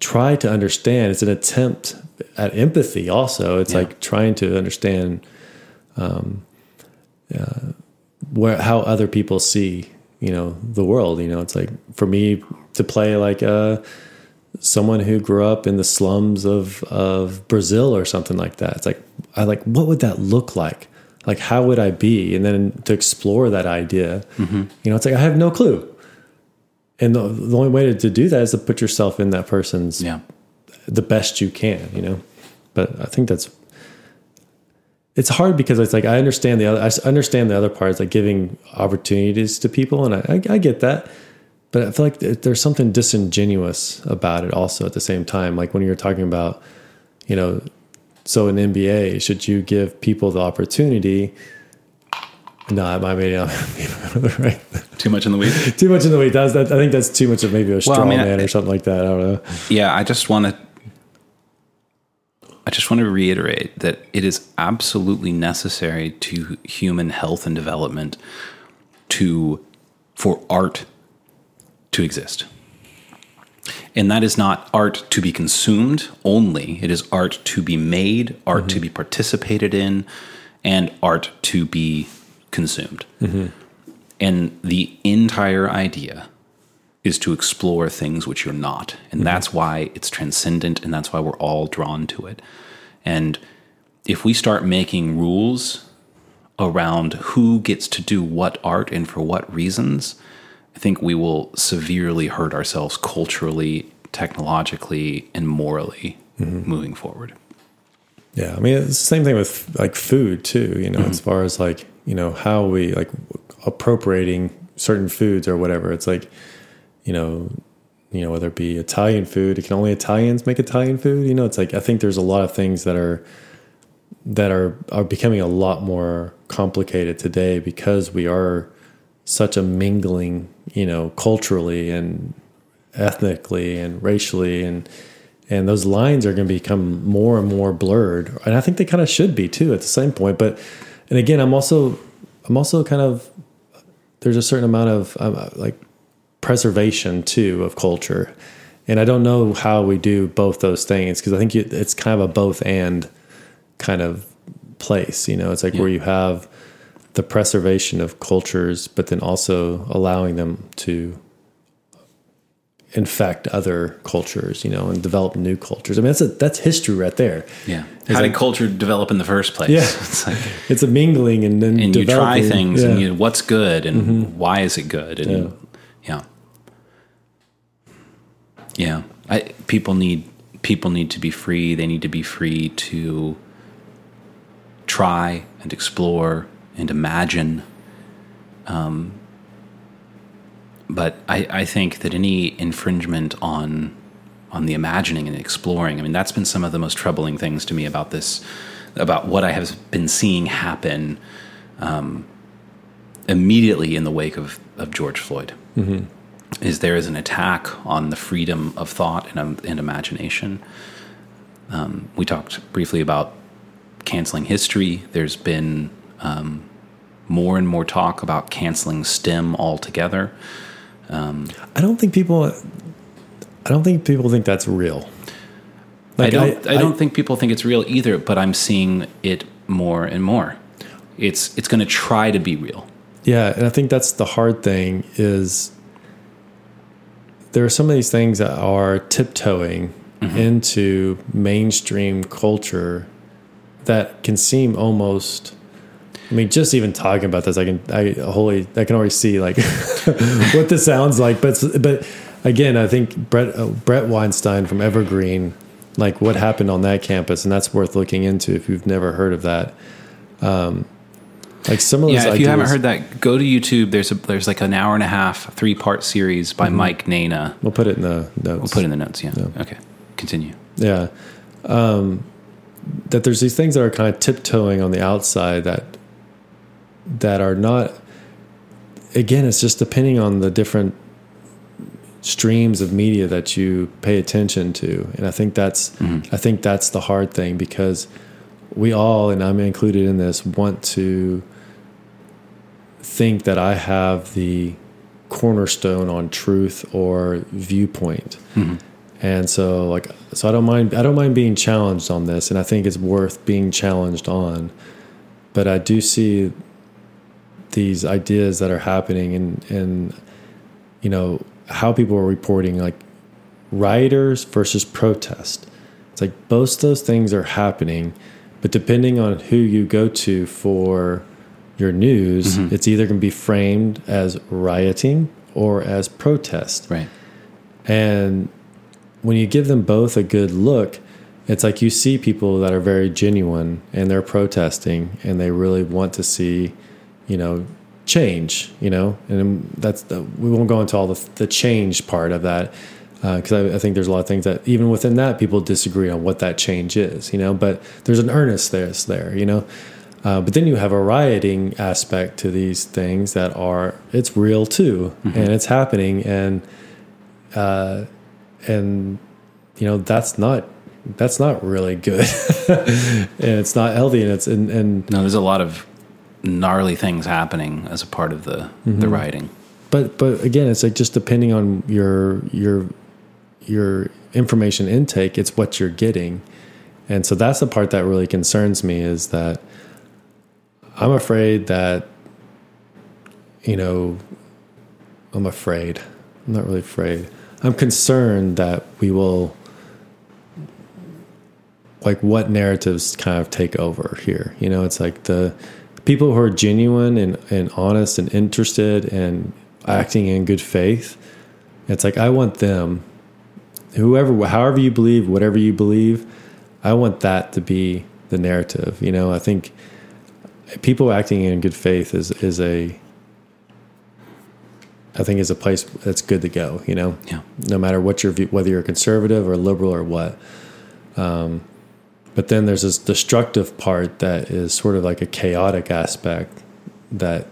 try to understand it's an attempt at empathy also it's Yeah. like trying to understand um, uh, where how other people see you know the world you know it's like for me to play like uh someone who grew up in the slums of of Brazil or something like that it's like I like what would that look like like how would I be and then to explore that idea mm-hmm. you know it's like I have no clue and the, the only way to, to do that is to put yourself in that person's Yeah. the best you can, you know. But I think that's it's hard because it's like I understand the other I understand the other parts like giving opportunities to people, and I, I, I get that. But I feel like there's something disingenuous about it also at the same time. Like when you're talking about, you know, so in NBA, should you give people the opportunity? No, I might be right. Too much in the weeds. too much in the weeds. That's, that, I think that's too much of maybe a straw I mean, man I- or something like that. I don't know. Yeah, I just want to I just want to reiterate that it is absolutely necessary to human health and development to for art to exist. And that is not art to be consumed only. It is art to be made, art to be mm-hmm. participated in, and art to be consumed. Mm-hmm. And the entire idea is to explore things which you're not. And mm-hmm. that's why it's transcendent and that's why we're all drawn to it. And if we start making rules around who gets to do what art and for what reasons, I think we will severely hurt ourselves culturally, technologically, and morally mm-hmm. moving forward. Yeah, I mean it's the same thing with like food too. You know, as mm-hmm. far as like you know how we like appropriating certain foods or whatever. It's like you know, you know whether it be Italian food, it can only Italians make Italian food. You know, it's like I think there's a lot of things that are that are are becoming a lot more complicated today because we are such a mingling, you know, culturally and ethnically and racially and and those lines are going to become more and more blurred. And i think they kind of should be too at the same point but and again i'm also i'm also kind of there's a certain amount of um, like preservation too of culture. And i don't know how we do both those things because i think it's kind of a both and kind of place you know? It's like where you have the preservation of cultures but then also allowing them to infect other cultures, you know, and develop new cultures. I mean, that's a, that's history right there. Yeah. It's How like- did culture develop in the first place? Yeah. It's like, It's a mingling and then and you try things yeah. Mm-hmm. and you, what's good and why is it good and yeah yeah, I, people need people need to be free they need to be free to try and explore and imagine um, but I, I think that any infringement on on the imagining and exploring i mean that's been some of the most troubling things to me about this about what i have been seeing happen um, immediately in the wake of, of george floyd. Is there is an attack on the freedom of thought and, um, and imagination. Um, we talked briefly about canceling history. There's been um, more and more talk about canceling stem altogether I don't think people. I don't think people think that's real. I don't. I, don't think people think it's real either. But I'm seeing it more and more. It's it's going to try to be real. Yeah, and I think that's the hard thing is there are some of these things that are tiptoeing into mainstream culture that can seem almost I mean, just even talking about this, I can, I wholly, I can already see like what this sounds like. But, but again, I think Bret, uh, Bret Weinstein from Evergreen, like what happened on that campus, and that's worth looking into if you've never heard of that. Um, like some of Yeah, if you haven't heard that, go to YouTube. There's a there's like an hour and a half, three part series by Mike Nayna. we'll put it in the notes. We'll put it in the notes. Yeah. Okay. Continue. Yeah. Um, that there's these things that are kind of tiptoeing on the outside that that are not again it's just depending on the different streams of media that you pay attention to. And i think that's mm-hmm. i think that's the hard thing because we all and i'm included in this want to think that i have the cornerstone on truth or viewpoint. Mm-hmm. And so like so I don't mind I don't mind being challenged on this and I think it's worth being challenged on. But I do see these ideas that are happening and and you know how people are reporting like rioters versus protest. It's like both those things are happening, but depending on who you go to for your news, mm-hmm. it's either going to be framed as rioting or as protest. Right. And when you give them both a good look, it's like you see people that are very genuine and they're protesting and they really want to see, you know, change, you know, and that's the, we won't go into all the, the change part of that because I, I think there's a lot of things that even within that people disagree on what that change is, you know, but there's an earnestness there, you know. Uh, but then you have a rioting aspect to these things that are it's real too, and it's happening, and uh, and you know that's not that's not really good, and it's not healthy, and it's and, and No, there's a lot of gnarly things happening as a part of the the mm-hmm. writing. but but again, it's like just depending on your your your information intake, it's what you're getting, and so that's the part that really concerns me is that I'm afraid that you know I'm afraid. I'm not really afraid. I'm concerned that we will like what narratives kind of take over here. You know, it's like the people who are genuine and, and honest and interested and acting in good faith. It's like I want them, whoever, however you believe, whatever you believe, I want that to be the narrative. You know, I think people acting in good faith is is a I think is a place that's good to go. You know, Yeah. no matter what your view, whether you're a conservative or liberal or what. Um, but then there's this destructive part that is sort of like a chaotic aspect that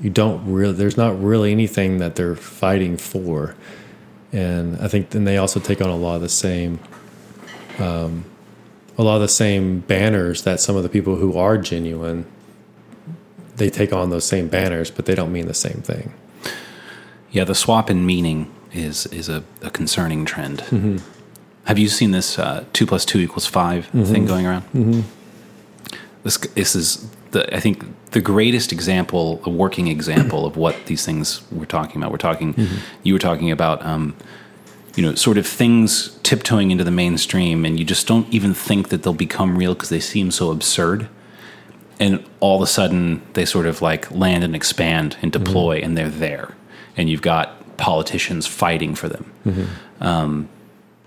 you don't really. There's not really anything that they're fighting for, and I think then they also take on a lot of the same. Um, a lot of the same banners that some of the people who are genuine they take on those same banners but they don't mean the same thing Yeah, the swap in meaning is is a, a concerning trend. Have you seen this uh, two plus two equals 5 thing going around? Mm-hmm. This this is the I think the greatest example, a working example of what these things we're talking about. We're talking. You were talking about um, you know, sort of things tiptoeing into the mainstream, and you just don't even think that they'll become real because they seem so absurd. And all of a sudden, they sort of like land and expand and deploy, and they're there. And you've got politicians fighting for them. Um,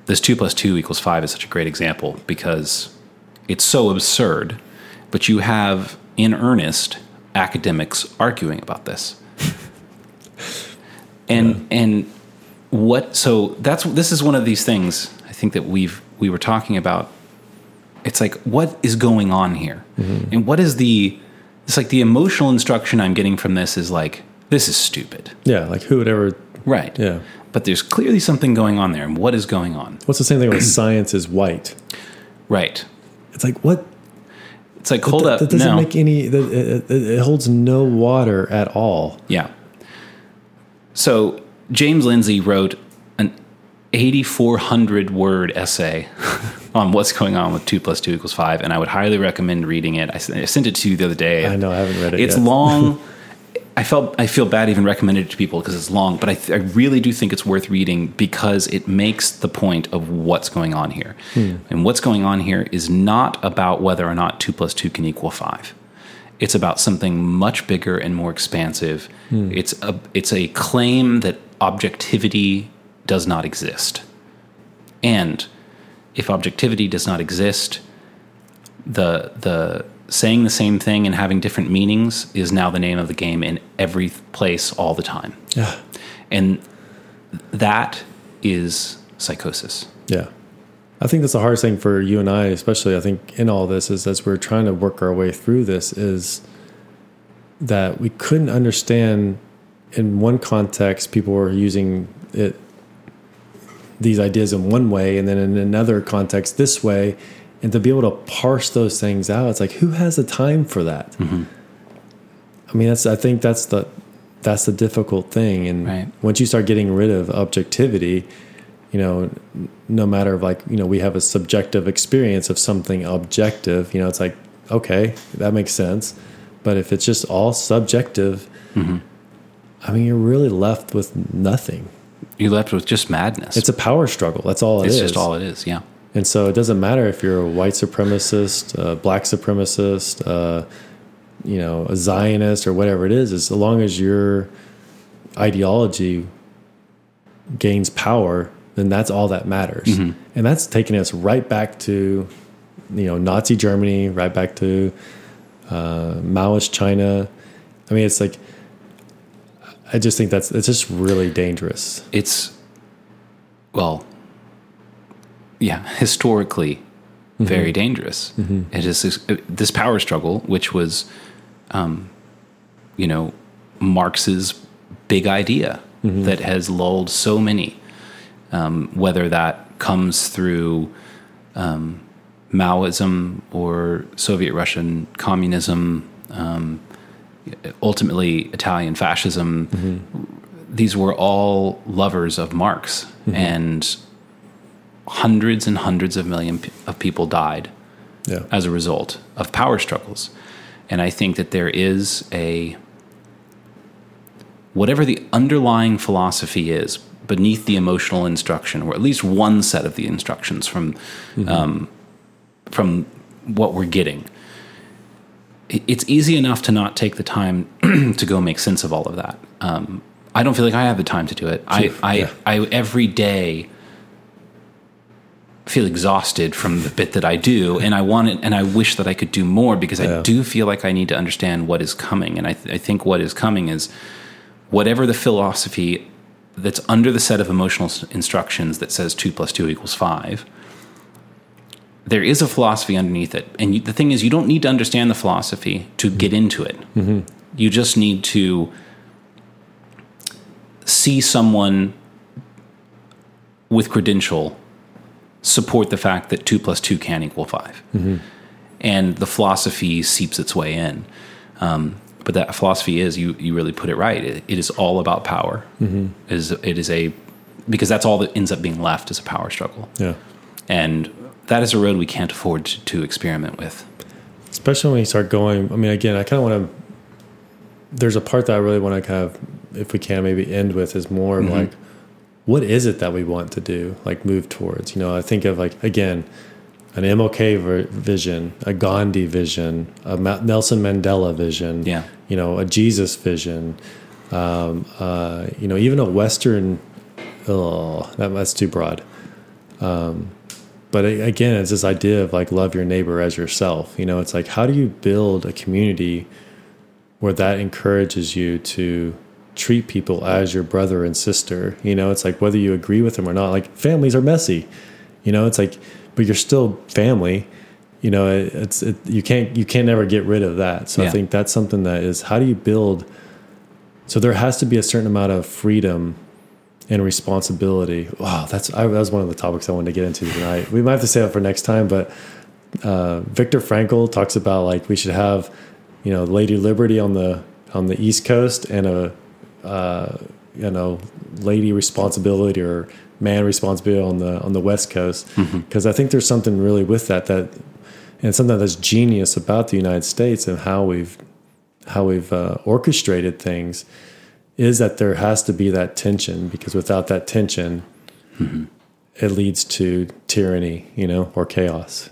this two plus two equals five is such a great example because it's so absurd, but you have in earnest academics arguing about this. and and what so that's this is one of these things I think that we've we were talking about. It's like what is going on here, mm-hmm. and what is the it's like the emotional instruction I'm getting from this is like this is stupid, Yeah, like who would ever? right? Yeah. But there's clearly something going on there, and what is going on? What's the same thing with science is white? Right. It's like what? It's like hold that, up, that doesn't no, make any. That, it, holds no water at all. Yeah. So James Lindsay wrote an 8,400 word essay on what's going on with two plus two equals five, and I would highly recommend reading it. I, sent it to you the other day. I know I haven't read it. It's yet. long. I felt I feel bad even recommending it to people because it's long, but I, th- I really do think it's worth reading because it makes the point of what's going on here. Hmm. And what's going on here is not about whether or not two plus two can equal five. It's about something much bigger and more expansive. Hmm. It's a it's a claim that objectivity does not exist. And if objectivity does not exist, the the saying the same thing and having different meanings is now the name of the game in every place all the time. Yeah. And that is psychosis. Yeah. I think that's the hardest thing for you and I, especially I think in all this is as we're trying to work our way through this is that we couldn't understand in one context people were using it these ideas in one way and then in another context this way and to be able to parse those things out it's like who has the time for that mm-hmm. i mean that's i think that's the that's the difficult thing and Right. once you start getting rid of objectivity you know no matter of like you know we have a subjective experience of something objective you know it's like okay that makes sense but if it's just all subjective mm-hmm. i mean you're really left with nothing You're left with just madness. it's a power struggle that's all it it's is. just all it is. Yeah. And so it doesn't matter if you're a white supremacist, a black supremacist, uh, you know, a Zionist or whatever it is, as long as your ideology gains power, then that's all that matters. And that's taking us right back to, you know, Nazi Germany, right back to uh, Maoist China. I mean, it's like, I just think that's it's just really dangerous. It's well, yeah, historically very dangerous. It is this, this power struggle, which was, um, you know, Marx's big idea that has lulled so many. Um, whether that comes through um, Maoism or Soviet Russian communism, um, ultimately Italian fascism, these were all lovers of Marx, and hundreds and hundreds of million p- of people died Yeah. as a result of power struggles. And I think that there is a whatever the underlying philosophy is beneath the emotional instruction, or at least one set of the instructions from um, from what we're getting. It's easy enough to not take the time to go make sense of all of that. Um, I don't feel like I have the time to do it. I, I, yeah. I every day feel exhausted from the bit that I do, and I want it, and I wish that I could do more because I do feel like I need to understand what is coming, and I, th- I think what is coming is whatever the philosophy that's under the set of emotional instructions that says two plus two equals five. There is a philosophy underneath it, and you, the thing is, you don't need to understand the philosophy to get mm-hmm. into it. Mm-hmm. You just need to see someone with credential support the fact that two plus two can equal 5 mm-hmm. and the philosophy seeps its way in. Um, but that philosophy is you you really put it right. It, it is all about power. Mm-hmm. It is it is a because that's all that ends up being left is a power struggle, Yeah. and that is a road we can't afford to, to experiment with. especially when you start going i mean again i kind of want to there's a part that i really want to kind of if we can maybe end with is more of mm-hmm. like what is it that we want to do, like move towards? You know, I think of like again, an MLK vision, a Gandhi vision, a Nelson Mandela vision, Yeah. you know, a Jesus vision, um, uh, you know, even a Western. Oh, that, that's too broad. Um, but again, it's this idea of like love your neighbor as yourself. You know, it's like how do you build a community where that encourages you to treat people as your brother and sister. You know, it's like whether you agree with them or not. Like families are messy. You know, it's like, but you're still family. You know, it, it's it, you can't you can't never get rid of that. So Yeah. I think that's something that is how do you build. So there has to be a certain amount of freedom and responsibility. Wow, that's I, that was one of the topics I wanted to get into tonight. We might have to save it for next time, but uh, Viktor Frankl talks about like we should have, you know, Lady Liberty on the on the East Coast and a, uh, you know, lady responsibility or man responsibility on the on the West Coast because I think there's something really with that that and something that's genius about the United States and how we've how we've uh, orchestrated things is that there has to be that tension because without that tension it leads to tyranny you know or chaos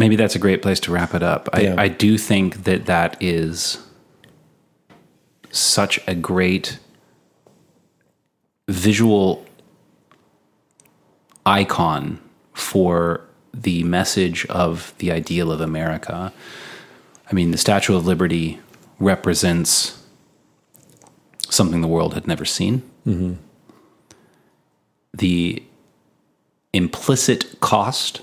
maybe that's a great place to wrap it up. I, Yeah. I do think that that is such a great visual icon for the message of the ideal of America. I mean, the Statue of Liberty represents something the world had never seen. Mm-hmm. The implicit cost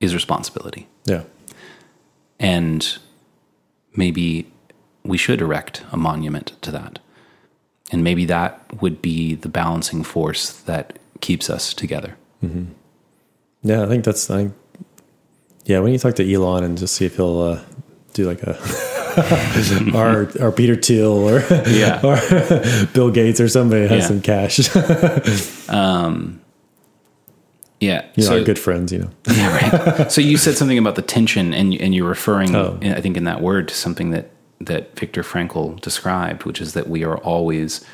is responsibility. yeah And maybe we should erect a monument to that. And maybe that would be the balancing force that keeps us together. yeah i think that's i yeah we need to talk to elon and just see if he'll uh, do like a or or peter thiel or Yeah. or bill gates or somebody has Yeah. some cash Yeah. you know so, our good friends you know yeah, right. so you said something about the tension, and and you're referring, Oh. I think, in that word to something that that Viktor Frankl described, which is that we are always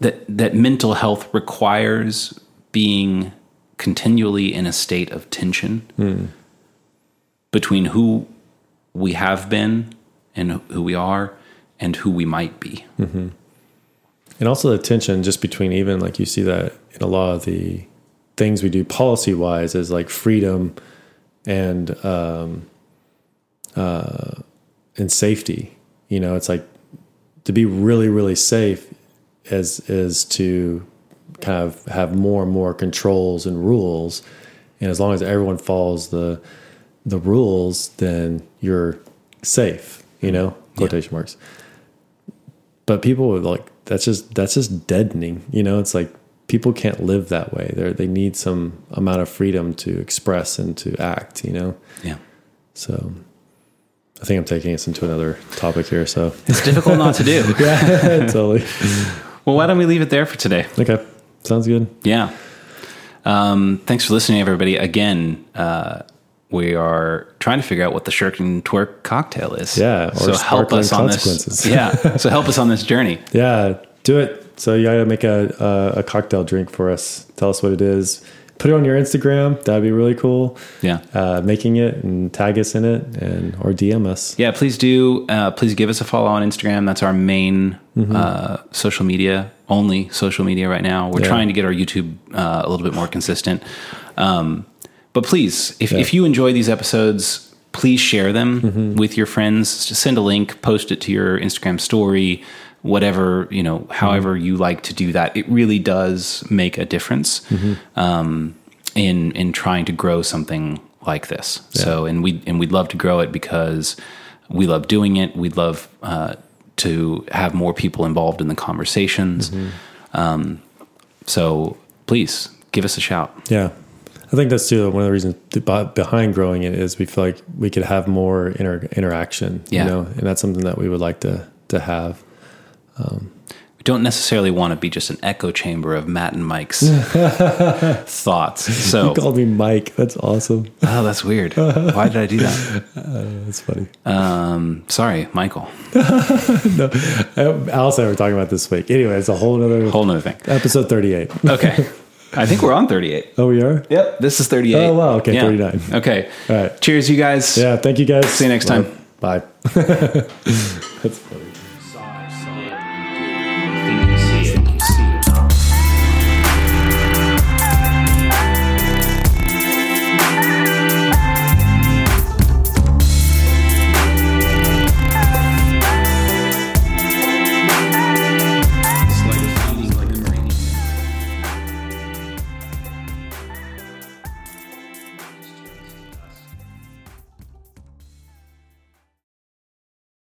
that that mental health requires being continually in a state of tension between who we have been and who we are and who we might be. and also the tension just between even like you see that in a lot of the things we do policy wise is like freedom and um uh and safety. You know it's like to be really really safe is is to kind of have more and more controls and rules. And as long as everyone follows the the rules then you're safe you know quotation marks. But people would like that's just that's just deadening you know? It's like people can't live that way. They they need some amount of freedom to express and to act you know? Yeah. so i think i'm taking us into another topic here so It's difficult not to do. yeah totally Well, why don't we leave it there for today? okay sounds good Yeah. Um, thanks for listening, everybody. Again, uh, we are trying to figure out what the shirk and twerk cocktail is. Yeah, so help us on this. Yeah. So help us on this journey. yeah do it so you gotta make a, a a cocktail drink for us tell us what it is put it on your instagram that'd be really cool Yeah. uh, making it and tag us in it and or dm us Yeah. Please do. Uh, please give us a follow on Instagram. That's our main Mm-hmm. uh, social media, only social media right now. We're Yeah. trying to get our YouTube uh, a little bit more consistent. Um, but please, if, Yeah. if you enjoy these episodes, please share them Mm-hmm. with your friends. Just send a link, post it to your Instagram story, whatever, you know, however Mm-hmm. you like to do that. It really does make a difference Mm-hmm. um, in in trying to grow something like this. So, and we and we'd love to grow it because we love doing it. We'd love uh, to have more people involved in the conversations. Um, so, please give us a shout. Yeah. I think that's too one of the reasons behind growing it is we feel like we could have more inter- interaction, Yeah. you know, and that's something that we would like to to have. We don't necessarily want to be just an echo chamber of Matt and Mike's thoughts. So, You called me Mike. That's awesome. oh, that's weird. Why did I do that? That's funny. Um, sorry, Michael. no, Alice and I were talking about this week. Anyway, it's a whole other Whole nother thing. episode 38. Okay. I think we're on 38. Oh, we are? Yep. This is 38. Oh, wow. Okay, Yeah. 39. Okay. All right. Cheers, you guys. Yeah, thank you guys. See you next time. Bye. That's funny.